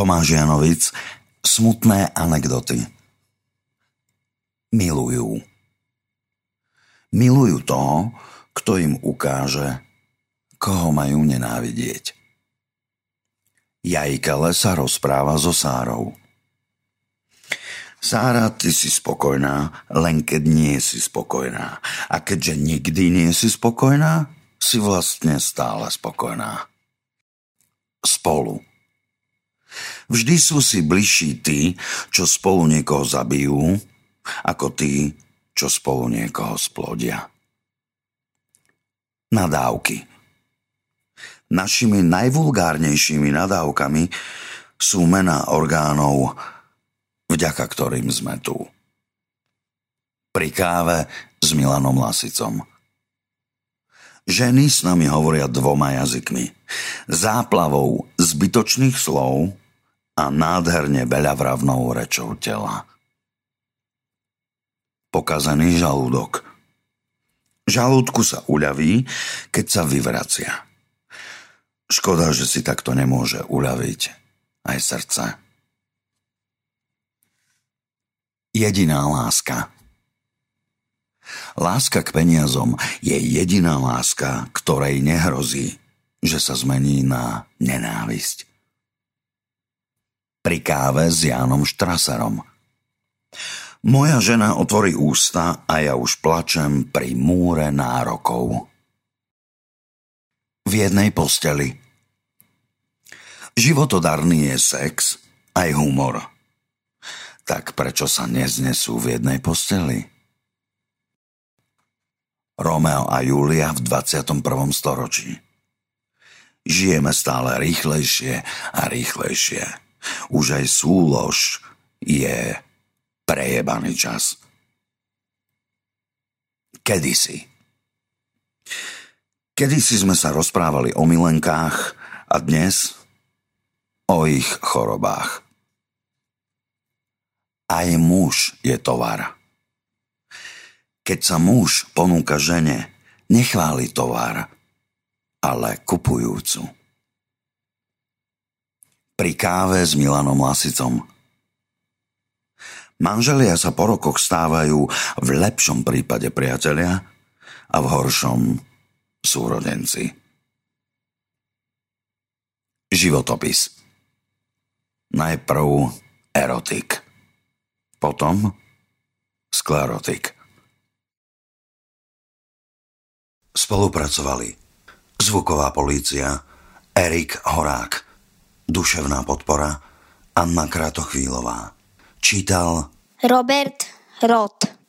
Tomáš Janovic Smutné anekdoty Milujú. Milujú toho, kto im ukáže, koho majú nenávidieť. Jajkele sa rozpráva so Sárou. Sára, ty si spokojná, len keď nie si spokojná. A keďže nikdy nie si spokojná, si vlastne stále spokojná. Spolu. Vždy sú si bližší tí, čo spolu niekoho zabijú, ako tí, čo spolu niekoho splodia. Nadávky Našimi najvulgárnejšími nadávkami sú mená orgánov, vďaka ktorým sme tu. Pri káve s Milanom Lasicom. Ženy s nami hovoria dvoma jazykmi. Záplavou zbytočných slov a nádherne veľavravnou rečou tela. Pokazený žalúdok. Žalúdku sa uľaví, keď sa vyvracia. Škoda, že si takto nemôže uľaviť aj srdce. Jediná láska. Láska k peniazom je jediná láska, ktorej nehrozí, že sa zmení na nenávisť. Pri káve s Jánom Štraserom. Moja žena otvorí ústa a ja už plačem pri múre nárokov. V jednej posteli. Životodarný je sex aj humor. Tak prečo sa neznesú v jednej posteli? Romeo a Julia v 21. storočí. Žijeme stále rýchlejšie a rýchlejšie. Už aj súlož je prejebaný čas. Kedysi. Kedysi sme sa rozprávali o milenkách a dnes o ich chorobách. Aj muž je tovar. Keď sa muž ponúka žene, nechváli tovar, ale kupujúcu. Pri káve s Milanom Lasicom. Manželia sa po rokoch stávajú v lepšom prípade priatelia a v horšom súrodenci. Životopis Najprv erotik potom sklerotik. Spolupracovali zvuková polícia, Erik Horák, duševná podpora, Anna Kratochvílová. Čítal Robert Roth.